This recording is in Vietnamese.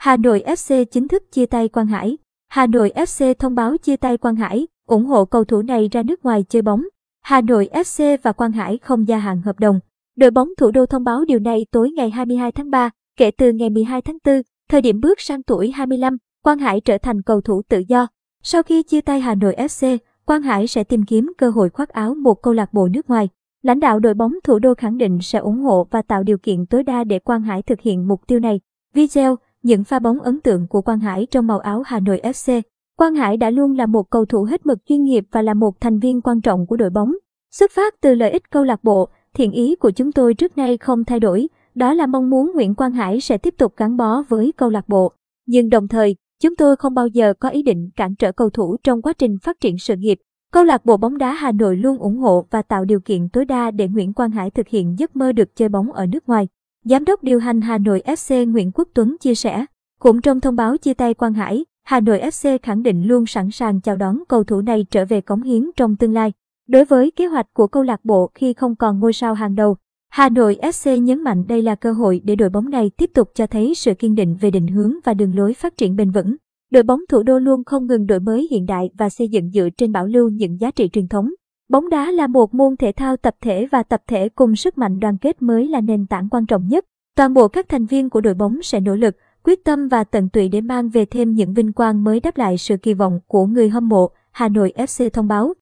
Hà Nội FC chính thức chia tay Quang Hải. Hà Nội FC thông báo chia tay Quang Hải, ủng hộ cầu thủ này ra nước ngoài chơi bóng. Hà Nội FC và Quang Hải không gia hạn hợp đồng. Đội bóng thủ đô thông báo điều này tối ngày 22 tháng 3, kể từ ngày 12 tháng 4, thời điểm bước sang tuổi 25, Quang Hải trở thành cầu thủ tự do. Sau khi chia tay Hà Nội FC, Quang Hải sẽ tìm kiếm cơ hội khoác áo một câu lạc bộ nước ngoài. Lãnh đạo đội bóng thủ đô khẳng định sẽ ủng hộ và tạo điều kiện tối đa để Quang Hải thực hiện mục tiêu này. Video, những pha bóng ấn tượng của Quang Hải trong màu áo Hà Nội FC. Quang Hải đã luôn là một cầu thủ hết mực chuyên nghiệp và là một thành viên quan trọng của đội bóng. Xuất phát từ lợi ích câu lạc bộ, thiện ý của chúng tôi trước nay không thay đổi, đó là mong muốn Nguyễn Quang Hải sẽ tiếp tục gắn bó với câu lạc bộ. Nhưng đồng thời, chúng tôi không bao giờ có ý định cản trở cầu thủ trong quá trình phát triển sự nghiệp. Câu lạc bộ bóng đá Hà Nội luôn ủng hộ và tạo điều kiện tối đa để Nguyễn Quang Hải thực hiện giấc mơ được chơi bóng ở nước ngoài. Giám đốc điều hành Hà Nội FC Nguyễn Quốc Tuấn chia sẻ, cũng trong thông báo chia tay Quang Hải, Hà Nội FC khẳng định luôn sẵn sàng chào đón cầu thủ này trở về cống hiến trong tương lai. Đối với kế hoạch của câu lạc bộ khi không còn ngôi sao hàng đầu, Hà Nội FC nhấn mạnh đây là cơ hội để đội bóng này tiếp tục cho thấy sự kiên định về định hướng và đường lối phát triển bền vững. Đội bóng thủ đô luôn không ngừng đổi mới hiện đại và xây dựng dựa trên bảo lưu những giá trị truyền thống. Bóng đá là một môn thể thao tập thể và tập thể cùng sức mạnh đoàn kết mới là nền tảng quan trọng nhất. Toàn bộ các thành viên của đội bóng sẽ nỗ lực, quyết tâm và tận tụy để mang về thêm những vinh quang mới đáp lại sự kỳ vọng của người hâm mộ, Hà Nội FC thông báo.